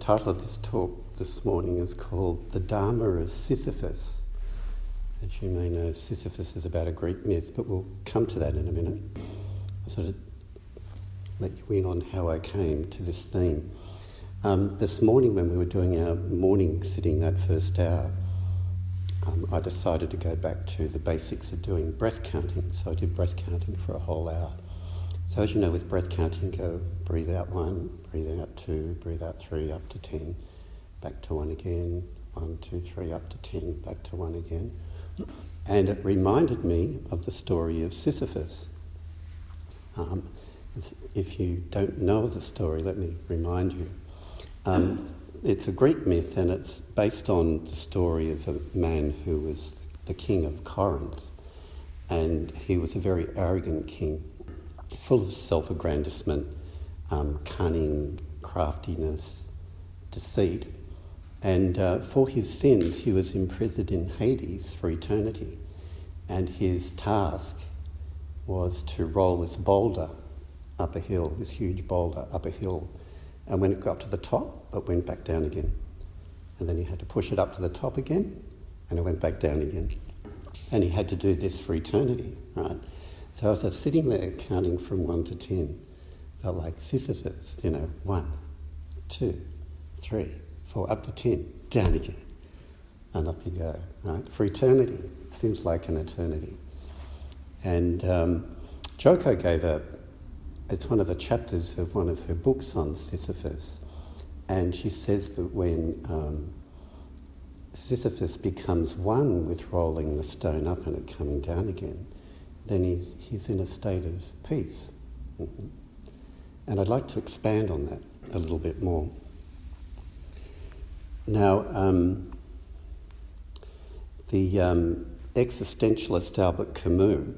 title of this talk this morning is called The Dharma of Sisyphus. As you may know, Sisyphus is about a Greek myth, but we'll come to that in a minute. I'll sort of let you in on how I came to this theme. Um, this morning, when we were doing our morning sitting that first hour, um, I decided to go back to the basics of doing breath counting. So I did breath counting for a whole hour. So as you know, with breath counting, go breathe out one, breathe out two, breathe out three, up to ten, back to one again, one, two, three, up to ten, back to one again. And it reminded me of the story of Sisyphus. Um, if you don't know the story, let me remind you. Um, it's a Greek myth and it's based on the story of a man who was the king of Corinth. And he was a very arrogant king full of self aggrandizement, um, cunning, craftiness, deceit. And uh, for his sins, he was imprisoned in Hades for eternity. And his task was to roll this boulder up a hill, this huge boulder up a hill. And when it got to the top, it went back down again. And then he had to push it up to the top again, and it went back down again. And he had to do this for eternity, right? So as I was sitting there counting from one to ten, felt like Sisyphus, you know, one, two, three, four, up to ten, down again. And up you go, right? For eternity. Seems like an eternity. And um, Joko gave a, it's one of the chapters of one of her books on Sisyphus. And she says that when um, Sisyphus becomes one with rolling the stone up and it coming down again, then he's, he's in a state of peace. Mm-hmm. And I'd like to expand on that a little bit more. Now, um, the um, existentialist Albert Camus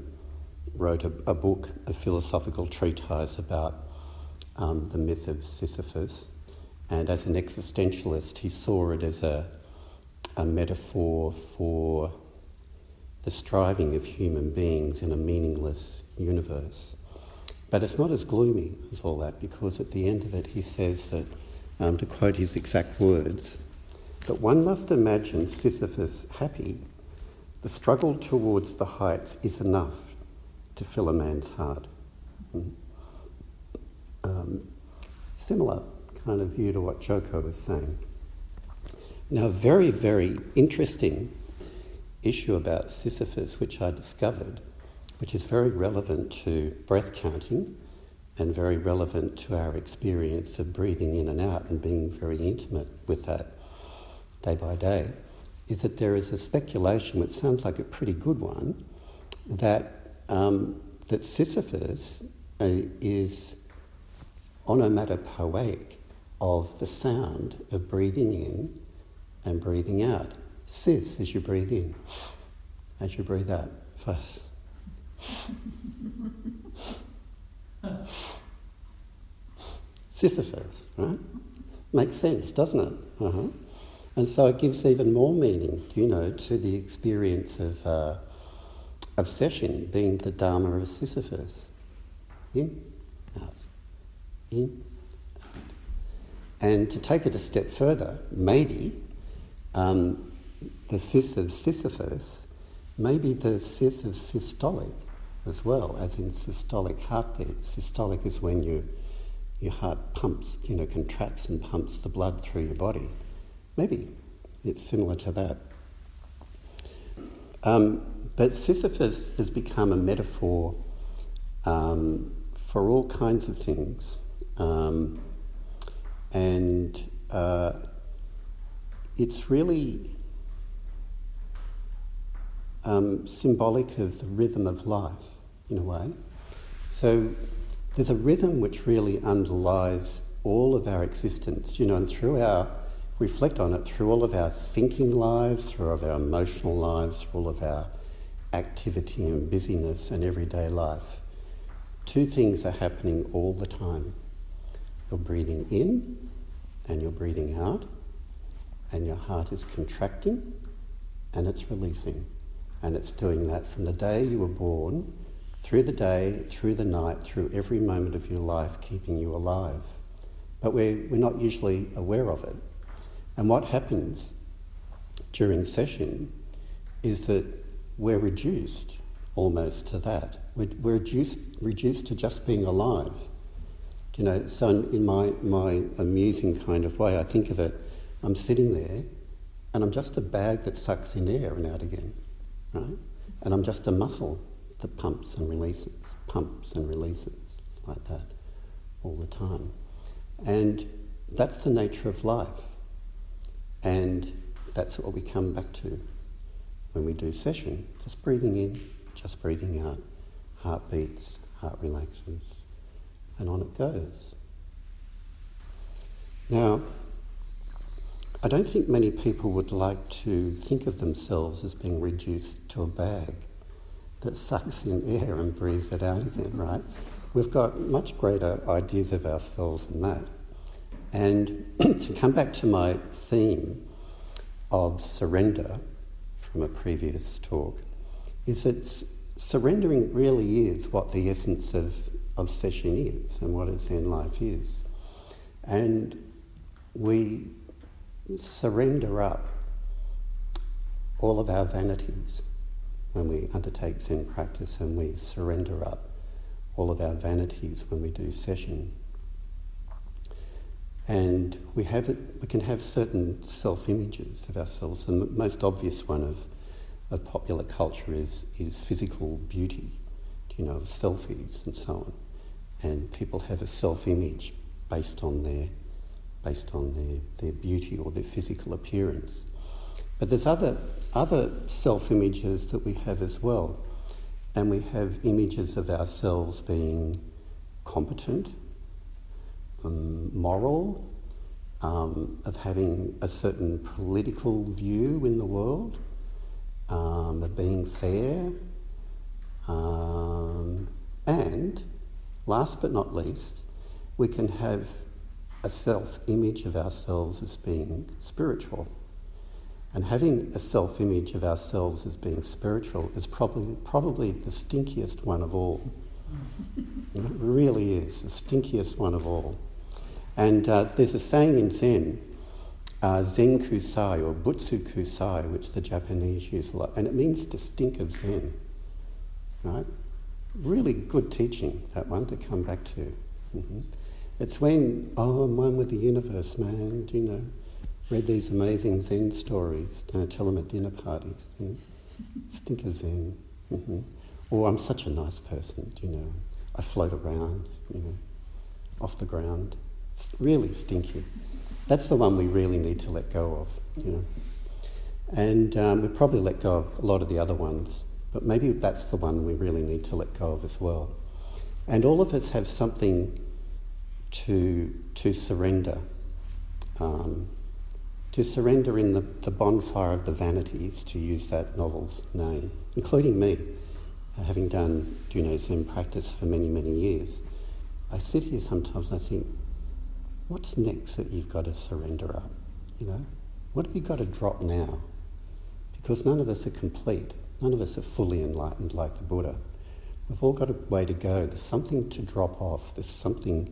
wrote a, a, book, a philosophical treatise about um, the myth of Sisyphus. And as an existentialist, he saw it as a, a metaphor for the striving of human beings in a meaningless universe. But it's not as gloomy as all that because at the end of it he says that, um, to quote his exact words, that one must imagine Sisyphus happy. The struggle towards the heights is enough to fill a man's heart. Mm. Um, similar kind of view to what Joko was saying. Now, very, very interesting issue about Sisyphus, which I discovered, which is very relevant to breath counting and very relevant to our experience of breathing in and out and being very intimate with that day by day, is that there is a speculation, which sounds like a pretty good one, that, um, that Sisyphus uh, is onomatopoeic of the sound of breathing in and breathing out. Sis as you breathe in, as you breathe out. First. Sisyphus, right? Makes sense, doesn't it? Uh-huh. And so it gives even more meaning, you know, to the experience of, uh, of session being the Dharma of Sisyphus. In, out, in, out. And to take it a step further, maybe um, the cis of Sisyphus may be the cis of systolic as well, as in systolic heartbeat. Systolic is when you, your heart pumps, you know, contracts and pumps the blood through your body. Maybe it's similar to that. Um, but Sisyphus has become a metaphor um, for all kinds of things. Um, and uh, it's really um, symbolic of the rhythm of life, in a way. So there's a rhythm which really underlies all of our existence, you know, and through our, reflect on it, through all of our thinking lives, through all of our emotional lives, through all of our activity and busyness and everyday life. Two things are happening all the time. You're breathing in and you're breathing out, and your heart is contracting and it's releasing. And it's doing that from the day you were born through the day, through the night, through every moment of your life, keeping you alive. But we're, we're not usually aware of it. And what happens during session is that we're reduced almost to that. We're, we're reduced, reduced to just being alive. You know, so in my, my amusing kind of way, I think of it, I'm sitting there and I'm just a bag that sucks in air and out again, right? And I'm just a muscle that pumps and releases, pumps and releases like that all the time. And that's the nature of life. And that's what we come back to when we do session. Just breathing in, just breathing out, heart beats, heart relaxes, and on it goes. Now, I don't think many people would like to think of themselves as being reduced to a bag that sucks in air and breathes it out again, right? We've got much greater ideas of ourselves than that. And to come back to my theme of surrender from a previous talk, is that surrendering really is what the essence of, of session is and what its Zen life is. And we surrender up all of our vanities when we undertake Zen practice and we surrender up all of our vanities when we do session. And we, have it, we can have certain self images of ourselves. And the most obvious one of, of popular culture is, is physical beauty, you know, selfies and so on. And people have a self image based on their based on their, their beauty or their physical appearance. But there's other, other self images that we have as well. And we have images of ourselves being competent, um, moral, um, of having a certain political view in the world, um, of being fair, um, and last but not least, we can have a self image of ourselves as being spiritual. And having a self image of ourselves as being spiritual is probably, probably the stinkiest one of all. it really is, the stinkiest one of all. And uh, there's a saying in Zen, uh, Zen Kusai or Butsu Kusai, which the Japanese use a lot, and it means to stink of Zen. Right? Really good teaching, that one, to come back to. Mm-hmm. It's when, oh, I'm one with the universe, man, you know, read these amazing Zen stories, don't tell them at dinner parties, you know, of Zen. Mm-hmm. Or I'm such a nice person, you know, I float around, you know, off the ground really stinky. That's the one we really need to let go of, you know. And um, we probably let go of a lot of the other ones, but maybe that's the one we really need to let go of as well. And all of us have something to, to surrender, um, to surrender in the, the bonfire of the vanities, to use that novel's name, including me, having done you know Zen practice for many, many years. I sit here sometimes and I think, what's next that you've got to surrender up? You know, what have you got to drop now? Because none of us are complete. None of us are fully enlightened like the Buddha. We've all got a way to go. There's something to drop off. There's something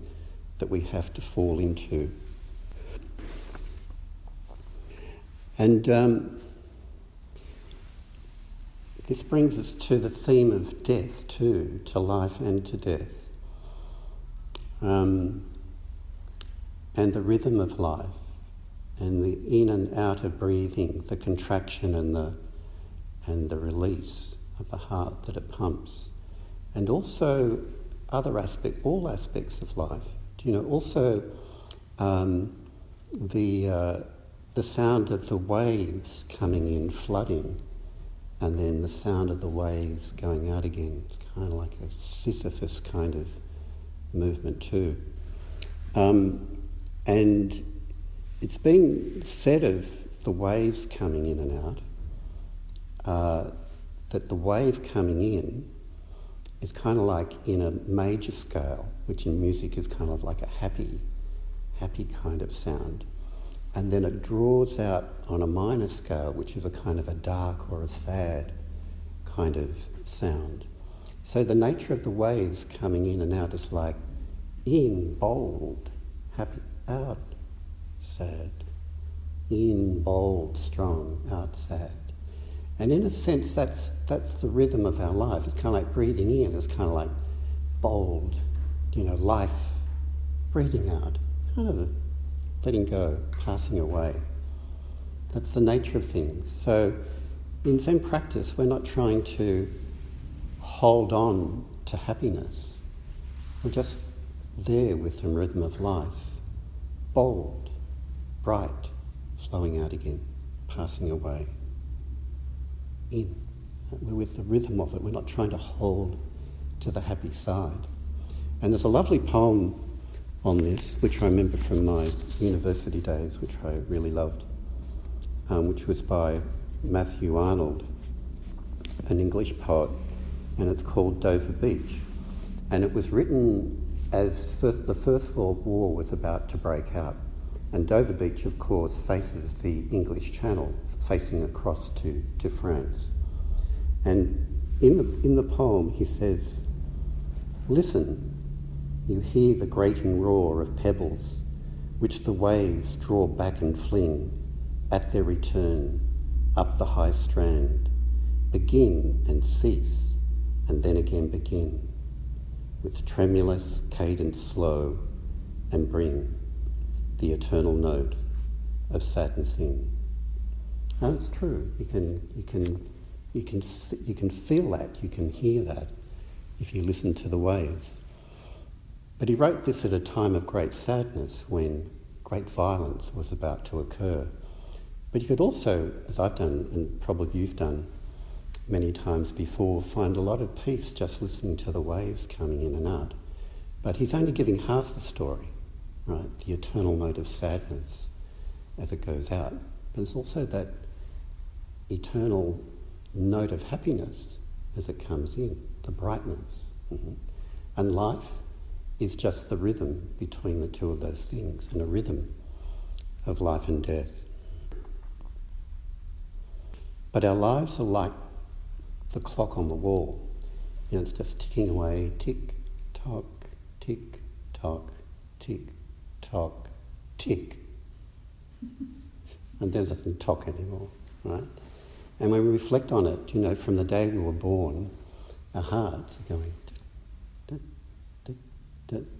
that we have to fall into. And um, this brings us to the theme of death, too, to life and to death. Um, and the rhythm of life and the in and out of breathing, the contraction and the, and the release of the heart that it pumps. And also other aspects, all aspects of life. You know, also um, the, uh, the sound of the waves coming in, flooding, and then the sound of the waves going out again. It's kind of like a Sisyphus kind of movement too. Um, and it's been said of the waves coming in and out uh, that the wave coming in is kind of like in a major scale, which in music is kind of like a happy, happy kind of sound. And then it draws out on a minor scale, which is a kind of a dark or a sad kind of sound. So the nature of the waves coming in and out is like in, bold, happy, out, sad. In, bold, strong, out, sad. And in a sense, that's, that's the rhythm of our life. It's kind of like breathing in, it's kind of like bold, you know, life, breathing out, kind of letting go, passing away. That's the nature of things. So in Zen practice, we're not trying to hold on to happiness. We're just there with the rhythm of life, bold, bright, flowing out again, passing away in. We're with the rhythm of it. We're not trying to hold to the happy side. And there's a lovely poem on this, which I remember from my university days, which I really loved, um, which was by Matthew Arnold, an English poet, and it's called Dover Beach. And it was written as first, the First World War was about to break out. And Dover Beach, of course, faces the English Channel, facing across to, to France. And in the, in the poem, he says, Listen, you hear the grating roar of pebbles, which the waves draw back and fling at their return up the high strand. Begin and cease, and then again begin, with tremulous cadence slow, and bring the eternal note of sadness in. That's true. You can, you can, you can, you can feel that, you can hear that if you listen to the waves. But he wrote this at a time of great sadness when great violence was about to occur. But you could also, as I've done, and probably you've done many times before, find a lot of peace just listening to the waves coming in and out. But he's only giving half the story, right? The eternal note of sadness as it goes out. But it's also that eternal note of happiness as it comes in, the brightness. Mm-hmm. And life is just the rhythm between the two of those things, and a rhythm of life and death. But our lives are like the clock on the wall. You know, it's just ticking away, tick, tock, tick, tock, tick, tock, tick. and then it doesn't talk anymore, right? And when we reflect on it, you know, from the day we were born, our hearts are going,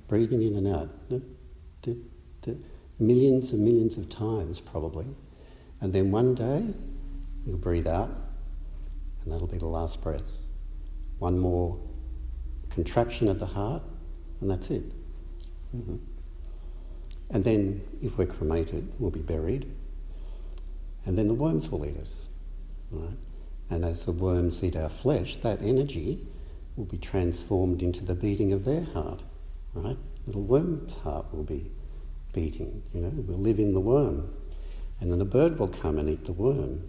breathing in and out, millions and millions of times probably. And then one day, you'll breathe out, and that'll be the last breath. One more contraction of the heart, and that's it. Mm-hmm. And then, if we're cremated, we'll be buried, and then the worms will eat us. Right? And as the worms eat our flesh, that energy will be transformed into the beating of their heart. Right? Little worm's heart will be beating. You know, we'll live in the worm, and then the bird will come and eat the worm,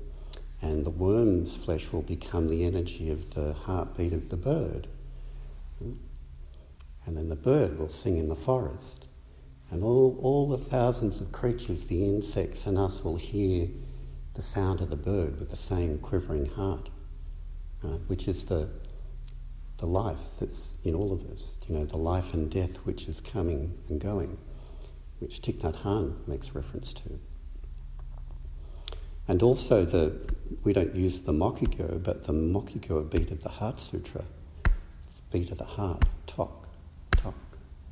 and the worm's flesh will become the energy of the heartbeat of the bird. Hmm? And then the bird will sing in the forest. And all, all the thousands of creatures, the insects and us, will hear the sound of the bird with the same quivering heart, which is the, the life that's in all of us, you know, the life and death which is coming and going, which Thich Nhat Hanh makes reference to. And also the, we don't use the mokugyo, but the mokugyo beat of the Heart Sutra, beat of the heart, tok, tok,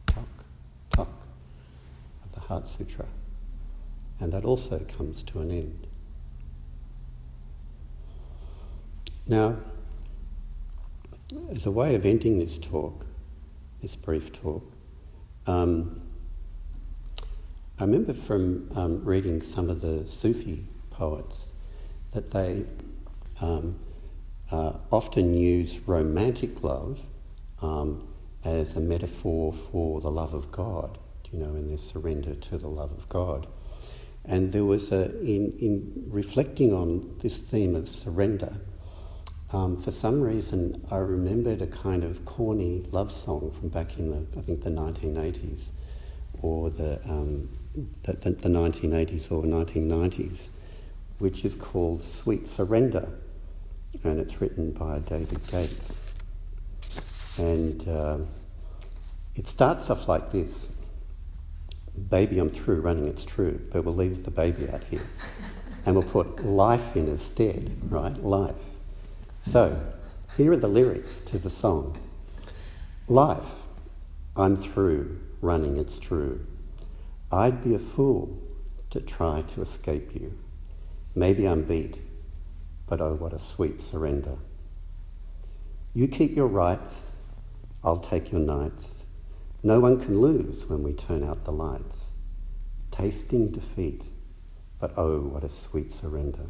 tok, tok, of the Heart Sutra. And that also comes to an end. Now, as a way of ending this talk, this brief talk, um, I remember from um, reading some of the Sufi poets that they um, uh, often use romantic love um, as a metaphor for the love of God, you know, in their surrender to the love of God. And there was a, in, in reflecting on this theme of surrender, um, for some reason, I remembered a kind of corny love song from back in the, I think, the 1980s or the, um, the, the, the 1980s or 1990s, which is called Sweet Surrender, and it's written by David Gates. And um, it starts off like this Baby, I'm through running, it's true, but we'll leave the baby out here. And we'll put life in instead, right? Life. So, here are the lyrics to the song Life, I'm through running, it's true. I'd be a fool to try to escape you. Maybe I'm beat, but oh, what a sweet surrender. You keep your rights, I'll take your nights. No one can lose when we turn out the lights. Tasting defeat, but oh, what a sweet surrender.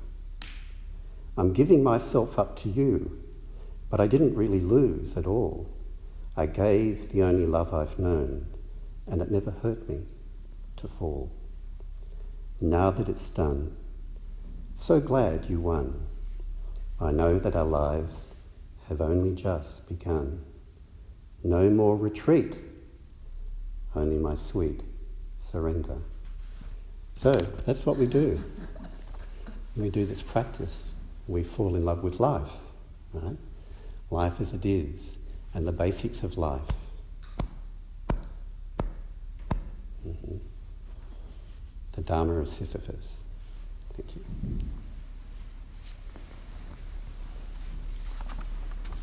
I'm giving myself up to you, but I didn't really lose at all. I gave the only love I've known, and it never hurt me to fall. Now that it's done, so glad you won. I know that our lives have only just begun. No more retreat only my sweet surrender. So that's what we do. We do this practice, we fall in love with life, right? Life as it is, and the basics of life. Mm-hmm. The Dharma of Sisyphus. Thank you.